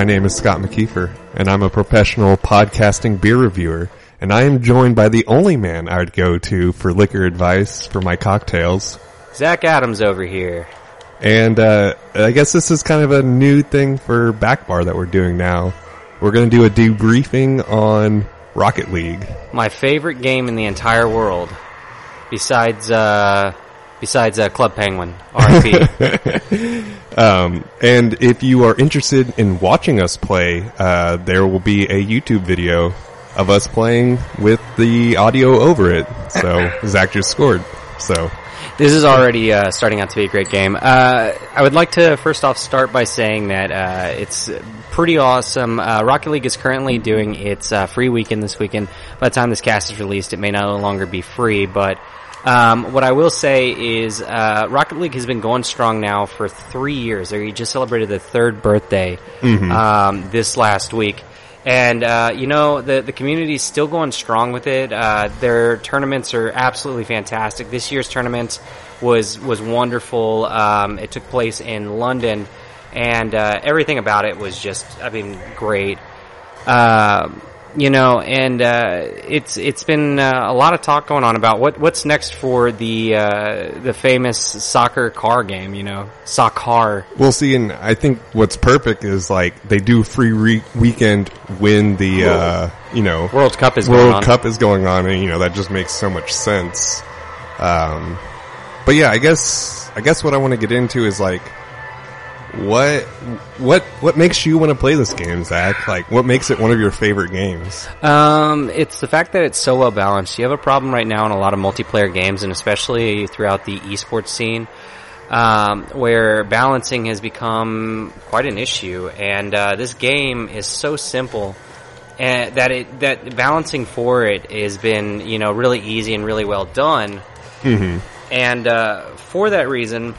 My name is Scott McKeefer, and I'm a professional podcasting beer reviewer, and I am joined by the only man I'd go to for liquor advice for my cocktails. Zac Adams over here. And uh, I guess this is kind of a new thing for Backbar that we're doing now. We're going to do a debriefing on Rocket League. My favorite game in the entire world, besides uh, besides uh, Club Penguin, RP. Um, and if you are interested in watching us play, uh, there will be a YouTube video of us playing with the audio over it. So Zac just scored. So this is already uh, starting out to be a great game. Uh, I would like to first off start by saying that uh, it's pretty awesome. Uh, Rocket League is currently doing its uh, free weekend this weekend. By the time this cast is released, it may no longer be free, but um, what I will say is uh, Rocket League has been going strong now for three years. They just celebrated their third birthday um, this last week. And uh, you know the the community is still going strong with it. Uh, their tournaments are absolutely fantastic. This year's tournament was was wonderful. Um, it took place in London, and uh, everything about it was just I mean great. Um you know, and uh, it's it's been uh, a lot of talk going on about what what's next for the uh, the famous soccer car game. You know, soccer. we'll see. And I think what's perfect is like they do free re- weekend when the uh, you know World Cup is going World. Cup is going on, and you know that just makes so much sense. Um, but yeah, I guess I guess what I want to get into is like what what what makes you want to play this game, Zac? Like, what makes it one of your favorite games? Um, it's the fact that it's so well balanced. You have a problem right now in a lot of multiplayer games, and especially throughout the esports scene, um, where balancing has become quite an issue. And uh, this game is so simple. And that it that balancing for it has been you know really easy and really well done, and uh, for that reason,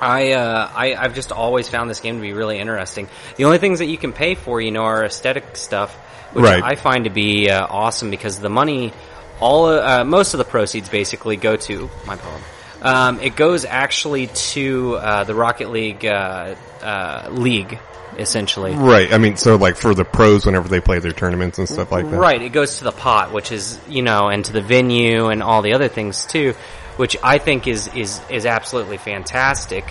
I, uh, I I've just always found this game to be really interesting. The only things that you can pay for, you know, are aesthetic stuff, which Right. I find to be uh, awesome because the money, all uh, most of the proceeds basically go to my poem. Um, it goes actually to uh, the Rocket League uh, uh, league, essentially. Right. I mean, so like for the pros, whenever they play their tournaments and stuff like that. Right, it goes to the pot, which is you know, and to the venue and all the other things too, which I think is is is absolutely fantastic.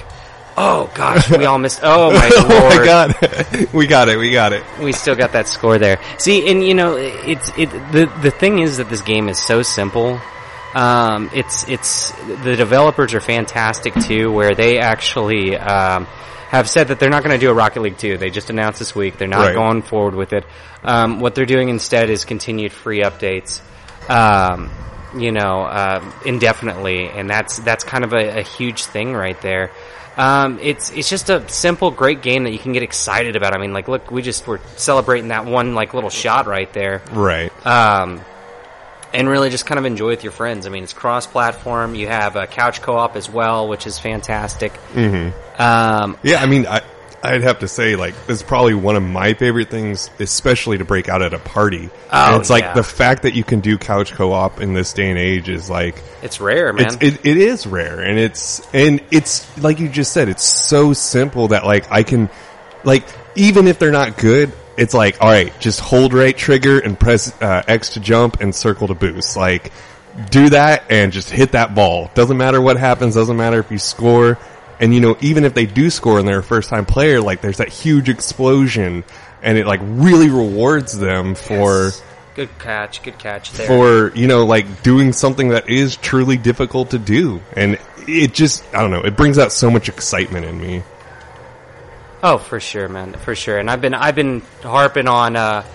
Oh gosh, we all missed. Oh my Oh my god, we got it. We got it. we still got that score there. See, and you know, it's it. The the thing is that this game is so simple. Um, it's it's the developers are fantastic too, where they actually um, have said that they're not going to do a Rocket League 2. They just announced this week they're not Right. going forward with it. Um, what they're doing instead is continued free updates. Um, you know, um indefinitely, and that's that's kind of a, a huge thing right there. Um, it's it's just a simple, great game that you can get excited about. I mean, like, look, we just were celebrating that one like little shot right there Right. um, and really just kind of enjoy with your friends. I mean, it's cross-platform. You have a couch co-op as well, which is fantastic. Mm-hmm. Um, Yeah, I mean, I, I'd have to say, like, it's probably one of my favorite things, especially to break out at a party. Oh, And it's like yeah. the fact that you can do couch co-op in this day and age is like, it's rare, man. it's, it, it is rare, and it's and it's like you just said, it's so simple that like I can, like, even if they're not good, it's like, all right, just hold right trigger and press uh, X to jump and circle to boost, like. Do that and just hit that ball. Doesn't matter what happens. Doesn't matter if you score. And you know, even if they do score and they're a first time player, like there's that huge explosion and it like really rewards them for, good catch, good catch there. for you know like doing something that is truly difficult to do and it just i don't know it brings out so much excitement in me oh, for sure, man, for sure. And I've been I've been harping on uh,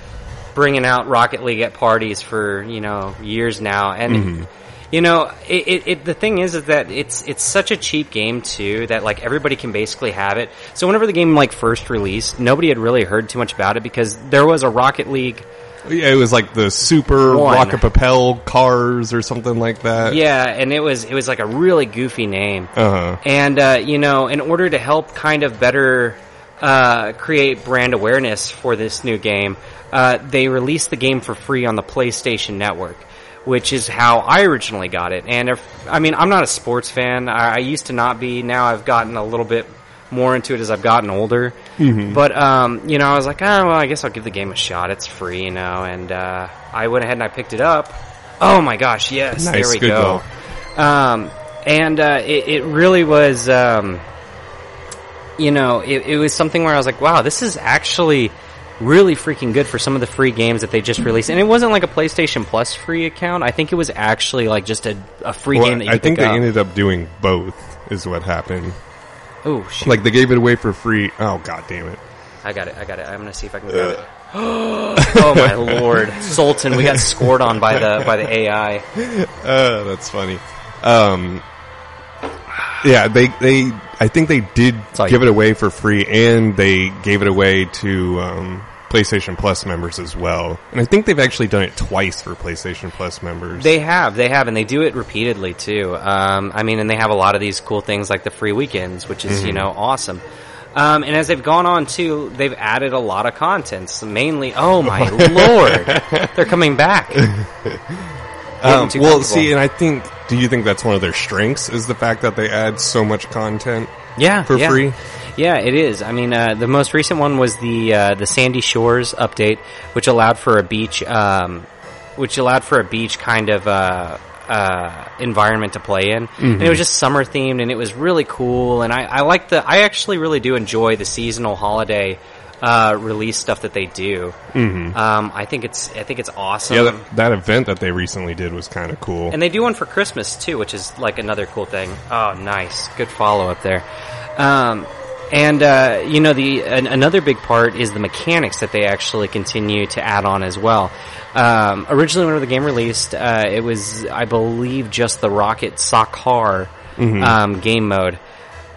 bringing out Rocket League at parties for you know years now, and. You know, it, it, it, the thing is, is that it's it's such a cheap game too that like everybody can basically have it. So whenever the game like first released, nobody had really heard too much about it because there was a Rocket League yeah it was like the super One. rocket propel cars or something like that Yeah, and it was it was like a really goofy name. uh-huh And uh, you know, in order to help kind of better uh, create brand awareness for this new game, uh, they released the game for free on the PlayStation Network, which is how I originally got it. And if, I mean, I'm not a sports fan. I, I used to not be. Now I've gotten a little bit more into it as I've gotten older. But um, you know, I was like, oh well, I guess I'll give the game a shot. It's free, you know, and uh, I went ahead and I picked it up. Oh my gosh, yes, there we good go. Um, and uh, it, it really was, um, you know, it, it was something where I was like, wow, this is actually really freaking good for some of the free games that they just released. And it wasn't like a PlayStation Plus free account. I think it was actually like just a, a free Well, game that you I think pick they up. ended up doing both. Is what happened. oh, shit. Like they gave it away for free. Oh god damn it! I got it. I got it. I'm gonna see if I can grab it. oh my lord, Sultan, we got scored on by the by the AI. Uh, that's funny. Um, yeah, they they I think they did all give it away for free, and they gave it away to um, PlayStation Plus members as well. And I think they've actually done it twice for PlayStation Plus members. They have, they have, and they do it repeatedly too. Um, I mean, and they have a lot of these cool things like the free weekends, which is you know awesome. Um, and as they've gone on too, they've added a lot of contents. Mainly, oh my lord, they're coming back. um, well, see, and I think, do you think that's one of their strengths? Is the fact that they add so much content Yeah, for yeah. free? Yeah, it is. I mean, uh, the most recent one was the uh, the Sandy Shores update, which allowed for a beach, um, which allowed for a beach kind of uh, uh, environment to play in, and it was just summer themed, and it was really cool. And I, I like the, I actually really do enjoy the seasonal holiday uh, release stuff that they do. Mm-hmm. Um, I think it's, I think it's awesome. Yeah, that, that event that they recently did was kind of cool. And they do one for Christmas too, which is like another cool thing. Oh, nice, good follow up there. Um, and uh, you know, the an, another big part is the mechanics that they actually continue to add on as well. Um, originally, when the game released, uh, it was, I believe, just the Rocket Soccer um, game mode.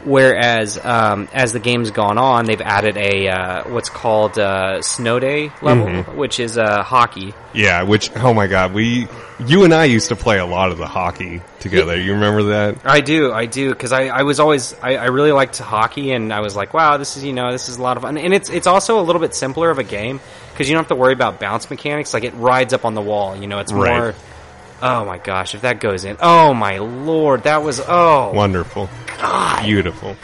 Whereas, um, as the game's gone on, they've added a uh, what's called uh, Snow Day level, which is uh, hockey. Yeah, which oh my god, we you and I used to play a lot of the hockey together. You remember that? I do, I do, because I, I was always I, I really liked hockey, and I was like, wow, this is you know this is a lot of fun, and it's it's also a little bit simpler of a game because you don't have to worry about bounce mechanics. Like it rides up on the wall, you know, it's Right. more. Oh my gosh, if that goes in, oh my lord, that was oh Wonderful, God. beautiful.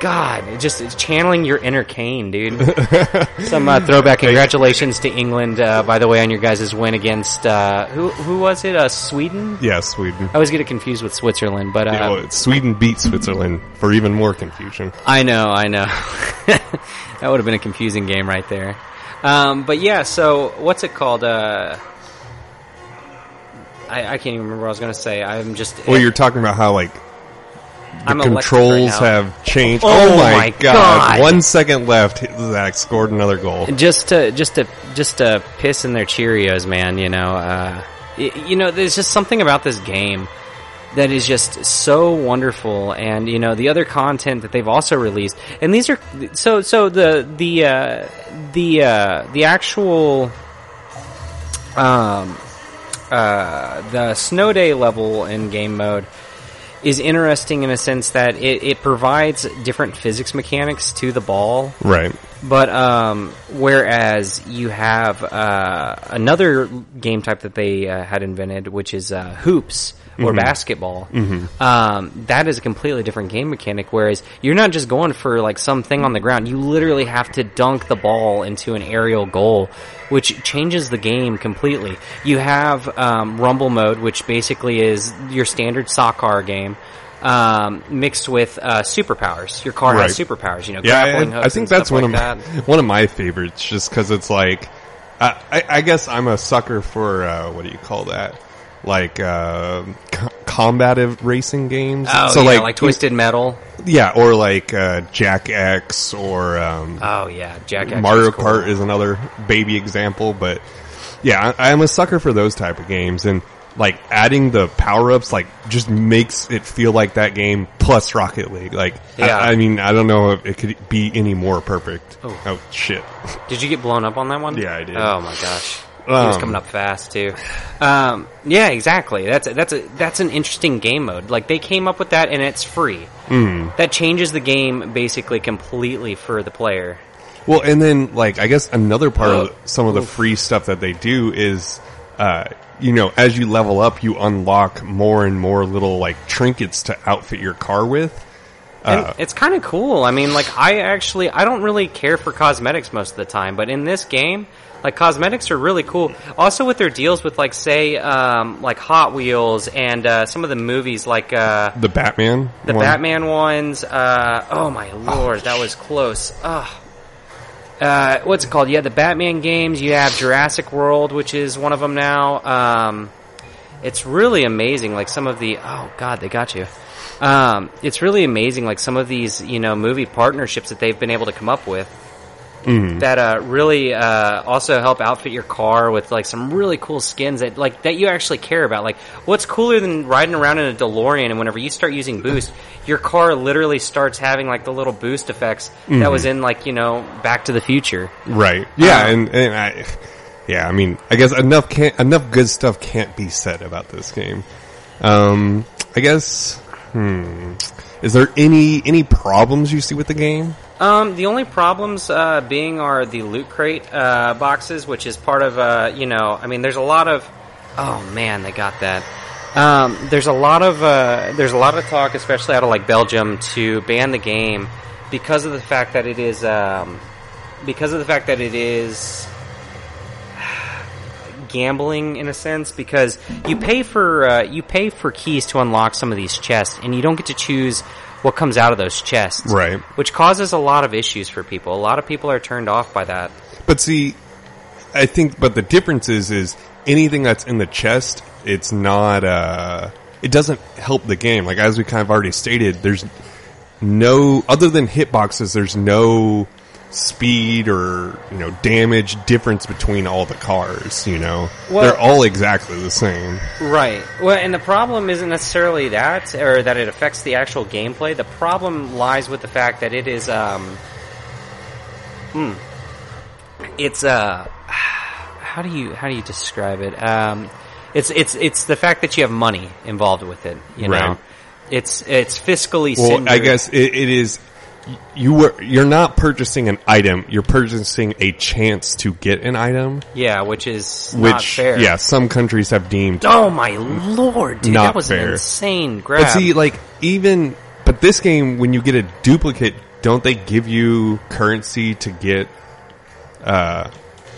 god, it just it's channeling your inner Kane, dude. Some uh, throwback. Congratulations to England, uh, by the way, on your guys' win against uh, who who was it? Uh, Sweden. Yeah, Sweden. I always get it confused with Switzerland, but uh, Yeah, well, Sweden beat Switzerland for even more confusion. I know, I know. that would have been a confusing game right there. Um, but yeah, so what's it called? I, I can't even remember what I was going to say. I'm just. Well, you're talking about how like the I'm controls right have changed. Oh Oh, my, my god. God. One second left. Zac scored another goal. just to just to just to piss in their Cheerios, man. You know, uh, you know, there's just something about this game that is just so wonderful, and you know, the other content that they've also released, and these are so so the the uh, the uh, the actual um uh the snow day level in game mode is interesting in a sense that it, it provides different physics mechanics to the ball Right. But um, whereas you have uh, another game type that they uh, had invented, which is uh, hoops or basketball, um, that is a completely different game mechanic. Whereas you're not just going for like something on the ground; you literally have to dunk the ball into an aerial goal, which changes the game completely. You have um, rumble mode, which basically is your standard soccer game. Um, mixed with uh, superpowers, your car has Right. superpowers. You know, Yeah, grappling I, hooks I think and that's stuff one like of my, that. one of my favorites, just because it's like, I, I, I guess I'm a sucker for uh, what do you call that? Like uh, co- combative racing games. Oh, so yeah, like, Twisted Metal. yeah, or like uh, Jak X or um, Oh yeah, Jak. X Mario is cool. Kart is another baby example, but yeah, I, I'm a sucker for those type of games, and like adding the power ups, like just makes it feel like that game plus Rocket League. Like, Yeah. I, I mean, I don't know if it could be any more perfect. Oh. oh shit! Did you get blown up on that one? Yeah, I did. Oh my gosh. he was Um, coming up fast too. Um, yeah, exactly. That's a, that's a that's an interesting game mode. Like they came up with that, and it's free. Mm. That changes the game basically completely for the player. Well, and then like I guess another part Oh. of some of the free stuff that they do is, uh, you know, as you level up, you unlock more and more little like trinkets to outfit your car with. Uh, it's kind of cool. I mean, like I actually I don't really care for cosmetics most of the time, but in this game, like cosmetics are really cool. Also with their deals with like say um, like Hot Wheels and uh, some of the movies like uh, the Batman. the one. Batman ones. Uh, oh my lord, that was close. Ugh. Uh, what's it called? You have the Batman games. You have Jurassic World, which is one of them now. Um, it's really amazing. Like some of the oh god, they got you. Um, it's really amazing. Like some of these, you know, movie partnerships that they've been able to come up with that uh, really uh, also help outfit your car with like some really cool skins that like that you actually care about. Like, what's cooler than riding around in a DeLorean and whenever you start using boost, your car literally starts having like the little boost effects that was in like you know Back to the Future. Right. Yeah, Um, and, and I, yeah, I mean, I guess enough can't enough good stuff can't be said about this game. Um, I guess. Hmm. Is there any any problems you see with the game? Um, the only problems uh, being are the loot crate uh, boxes, which is part of uh, you know. I mean, there's a lot of. Oh man, they got that. Um, there's a lot of uh, there's a lot of talk, especially out of like Belgium, to ban the game because of the fact that it is um, because of the fact that it is gambling in a sense because you pay for uh, you pay for keys to unlock some of these chests and you don't get to choose what comes out of those chests Right. which causes a lot of issues for people a lot of people are turned off by that But see, I think, but the difference is, is anything that's in the chest, it's not, uh, it doesn't help the game. Like, as we kind of already stated, there's no, other than hitboxes, there's no speed or, you know, damage difference between all the cars, you know? Well- They're all exactly the same. right well and the problem isn't necessarily that or that it affects the actual gameplay the problem lies with the fact that it is um hmm, it's uh how do you how do you describe it um it's it's it's the fact that you have money involved with it you know Right. it's it's fiscally Well, I guess it, it is. You were you're not purchasing an item. You're purchasing a chance to get an item, yeah which is which not fair yeah, some countries have deemed. Oh my lord, dude! Not that was fair. an insane grab. But see, like even but this game, when you get a duplicate, don't they give you currency to get? Uh,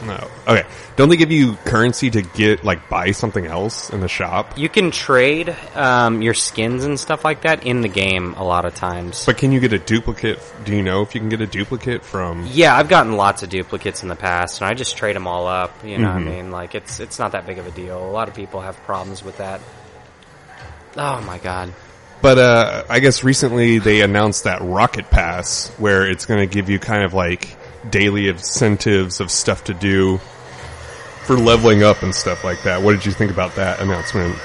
no. Okay, don't they give you currency to get like buy something else in the shop? you can trade um, your skins and stuff like that in the game a lot of times. But can you get a duplicate? Do you know if you can get a duplicate from? yeah, I've gotten lots of duplicates in the past, and I just trade them all up. You know, Mm-hmm. what I mean, like it's it's not that big of a deal. A lot of people have problems with that. Oh my god. But uh, I guess recently they announced that Rocket Pass, where it's going to give you kind of like daily incentives of stuff to do for leveling up and stuff like that. What did you think about that announcement?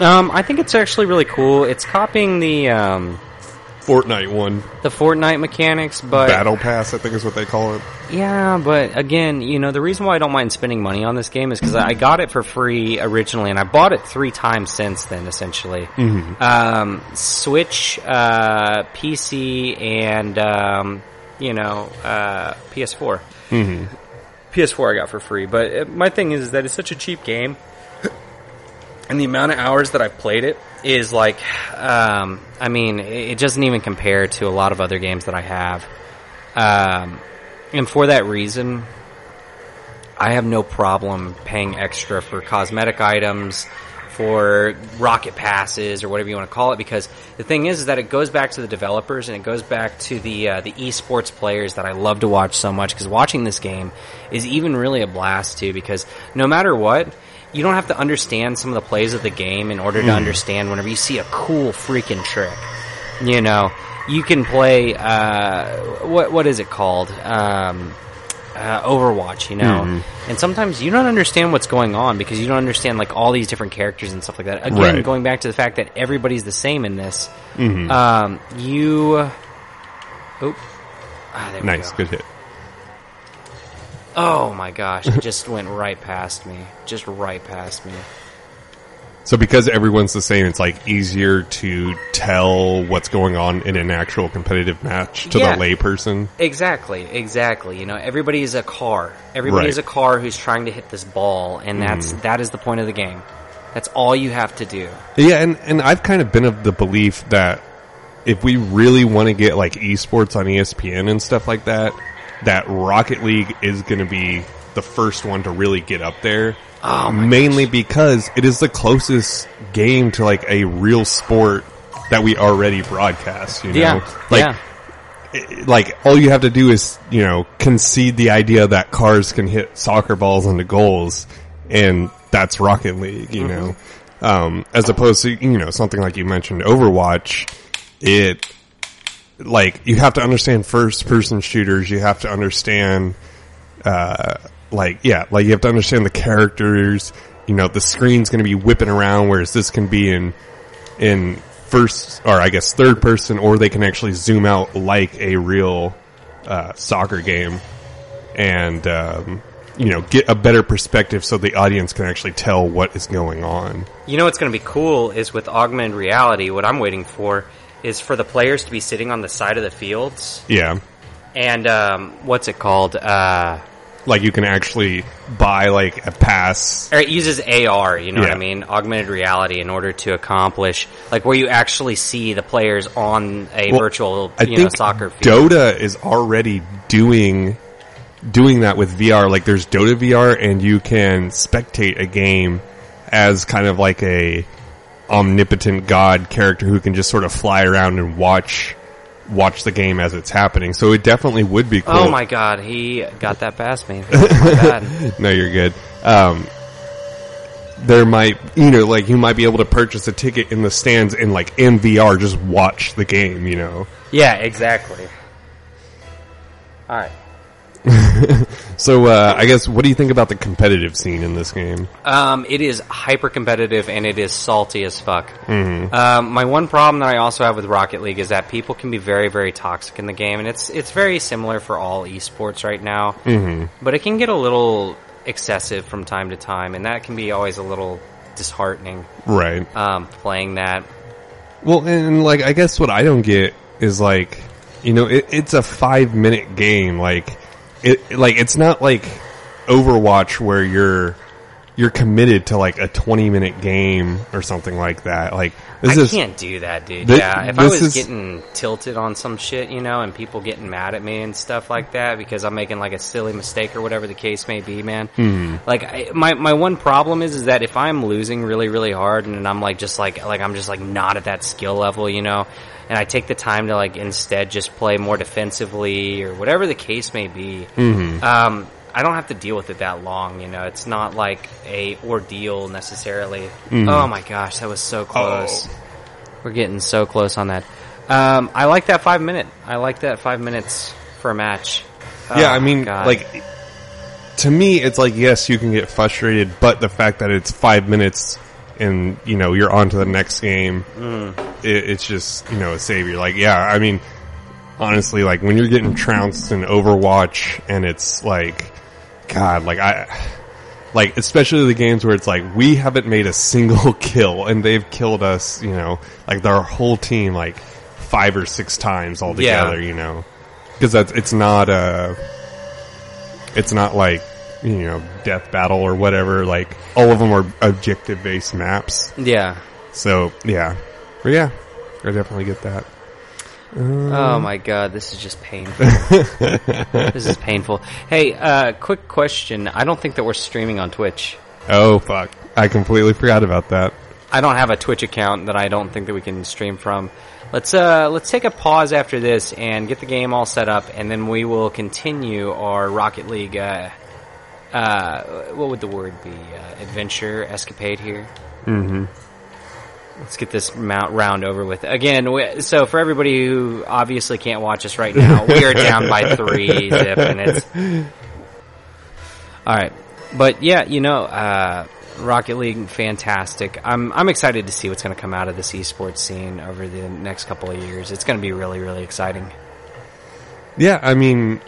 Um, I think it's actually really cool. It's copying the um, Fortnite one, the Fortnite mechanics, but Battle Pass, I think is what they call it. Yeah, but again, you know, the reason why I don't mind spending money on this game is because I got it for free originally, and I bought it three times since then, essentially. Um, Switch, uh, PC, and, um, you know, uh, PS4. PS4 I got for free, but uh, my thing is that it's such a cheap game, and the amount of hours that I've played it is like, um, I mean, it it doesn't even compare to a lot of other games that I have. Um, and for that reason, I have no problem paying extra for cosmetic items, for rocket passes, or whatever you want to call it. Because the thing is, is that it goes back to the developers and it goes back to the uh, the esports players that I love to watch so much. Because watching this game is even really a blast too. Because no matter what. You don't have to understand some of the plays of the game in order to understand whenever you see a cool freaking trick. You know, you can play uh, what what is it called? Um, uh, Overwatch, you know, and sometimes you don't understand what's going on because you don't understand like all these different characters and stuff like that. Again, Right. going back to the fact that everybody's the same in this, um, you. Oh, ah, Nice, go. good hit. Oh my gosh, it just went right past me, just right past me. So because everyone's the same, it's like easier to tell what's going on in an actual competitive match to Yeah. the layperson. Exactly, exactly. You know, everybody is a car. Everybody Right. is a car who's trying to hit this ball, and that's mm. that is the point of the game. That's all you have to do. Yeah, and, and I've kind of been of the belief that if we really want to get like esports on ESPN and stuff like that, that Rocket League is going to be the first one to really get up there. Oh mainly because it is the closest game to like a real sport that we already broadcast. You know, Yeah, like yeah. it- like all you have to do is you know concede the idea that cars can hit soccer balls into goals, and that's Rocket League. You know, um, as opposed to you know something like you mentioned, Overwatch. It like you have to understand first person shooters. You have to understand uh, like yeah, like you have to understand the characters. You know, the screen's going to be whipping around, whereas this can be in in first or I guess third person, or they can actually zoom out like a real uh, soccer game, and um, you know get a better perspective so the audience can actually tell what is going on. You know what's going to be cool is with augmented reality. What I'm waiting for is for the players to be sitting on the side of the fields, Yeah, and um, what's it called? Uh, like you can actually buy like a pass. or it uses AR, you know what I mean? Augmented reality in order to accomplish, like where you actually see the players on a Well, virtual, I you know, think soccer field. Dota is already doing doing that with VR. Like there's Dota VR, and you can spectate a game as kind of like a omnipotent god character who can just sort of fly around and watch watch the game as it's happening. So it definitely would be cool. Oh my god, he got that past me. Oh no, you're good. Um, there might, you know, like you might be able to purchase a ticket in the stands and like in VR, just watch the game. You know. Yeah, exactly. Alright. So uh, I guess, what do you think about the competitive scene in this game? Um, it is hyper competitive and it is salty as fuck. Um, my one problem that I also have with Rocket League is that people can be very, very toxic in the game, and it's it's very similar for all esports right now. Mm-hmm. But it can get a little excessive from time to time, and that can be always a little disheartening. Right. Um, playing that, Well, and like, I guess what I don't get is like, you know, it, it's a five minute game. Like, it, like, it's not like Overwatch where you're, you're committed to like a 20 minute game or something like that. Like, this I is, can't do that, dude. Thi- yeah, if I was is- getting tilted on some shit, you know, and people getting mad at me and stuff like that because I'm making like a silly mistake or whatever the case may be, man. Hmm. Like I, my my one problem is is that if I'm losing really really hard and I'm like just like like I'm just like not at that skill level, you know, and I take the time to like instead just play more defensively or whatever the case may be. Mm-hmm. Um, I don't have to deal with it that long, you know. It's not like a ordeal necessarily. Oh my gosh, that was so close. Oh. We're getting so close on that. Um, I like that five minute. I like that five minutes for a match. yeah, Oh, I mean, God. like, to me, it's like, yes, you can get frustrated, but the fact that it's five minutes and, you know, you're on to the next game, it, it's just, you know, a savior. Like, yeah, I mean, honestly, like, when you're getting trounced in Overwatch and it's like, God, like, I, like, especially the games where it's like, we haven't made a single kill and they've killed us, you know, like, our whole team, like, five or six times altogether, you know. Because that's, it's not, uh, it's not like, you know, death battle or whatever, like, all of them are objective based maps. yeah. So, yeah. But yeah, I definitely get that. Oh my god, this is just painful. this is painful. Hey, uh, quick question. I don't think that we're streaming on Twitch. Oh, fuck. I completely forgot about that. I don't have a Twitch account that I don't think that we can stream from. Let's uh let's take a pause after this and get the game all set up, and then we will continue our Rocket League. Uh, uh, what would the word be? Uh, adventure escapade here. Mm-hmm. Let's get this mount round over with. Again, we, so for everybody who obviously can't watch us right now, we are down by three zip, and it's all right. But yeah, you know, uh, Rocket League, fantastic. I'm I'm excited to see what's going to come out of this esports scene over the next couple of years. It's going to be really really exciting. Yeah, I mean,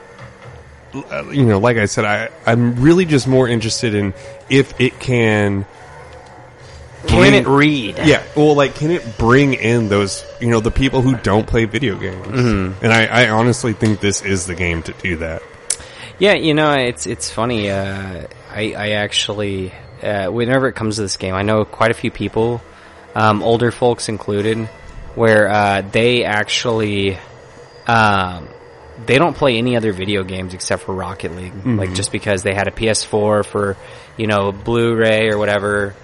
uh, you know, like I said, I, I'm really just more interested in if it can. Can it read? Yeah, well, like, can it bring in those, you know, the people who don't play video games? Mm-hmm. And I, I honestly think this is the game to do that. Yeah, you know, it's it's funny. Uh, I I actually, uh, whenever it comes to this game, I know quite a few people, um, older folks included, where uh, they actually um, they don't play any other video games except for Rocket League. Like just because they had a PS4 for you know Blu-ray or whatever,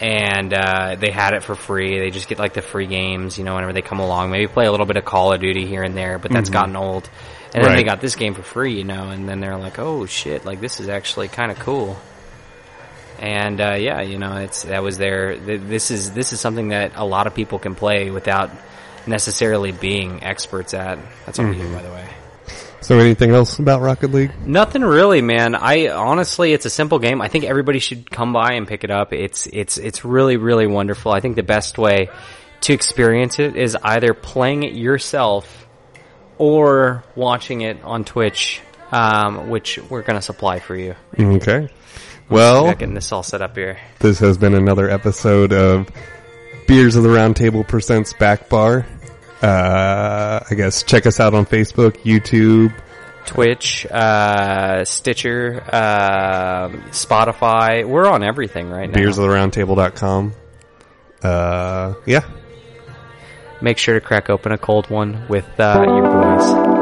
and uh, they had it for free. They just get like the free games, you know, whenever they come along. Maybe play a little bit of Call of Duty here and there, but that's gotten old. And then they got this game for free, you know, and then they're like, "Oh shit! Like this is actually kind of cool." And uh, yeah, you know, it's that was their. Th- this is this is something that a lot of people can play without necessarily being experts at. That's on you, by the way. So anything else about Rocket League? Nothing really, man. I honestly, it's a simple game. I think everybody should come by and pick it up. It's it's it's really really wonderful. I think the best way to experience it is either playing it yourself or watching it on Twitch, um, which we're gonna supply for you. Okay. Well, Getting this all set up here. this has been another episode of Beers of the Round Table presents Back Bar. Uh, I guess check us out on Facebook, YouTube. Twitch, uh, Stitcher, um Spotify. We're on everything right now. beersoftheroundtable.com. Uh, yeah. Make sure to crack open a cold one with uh, your boys.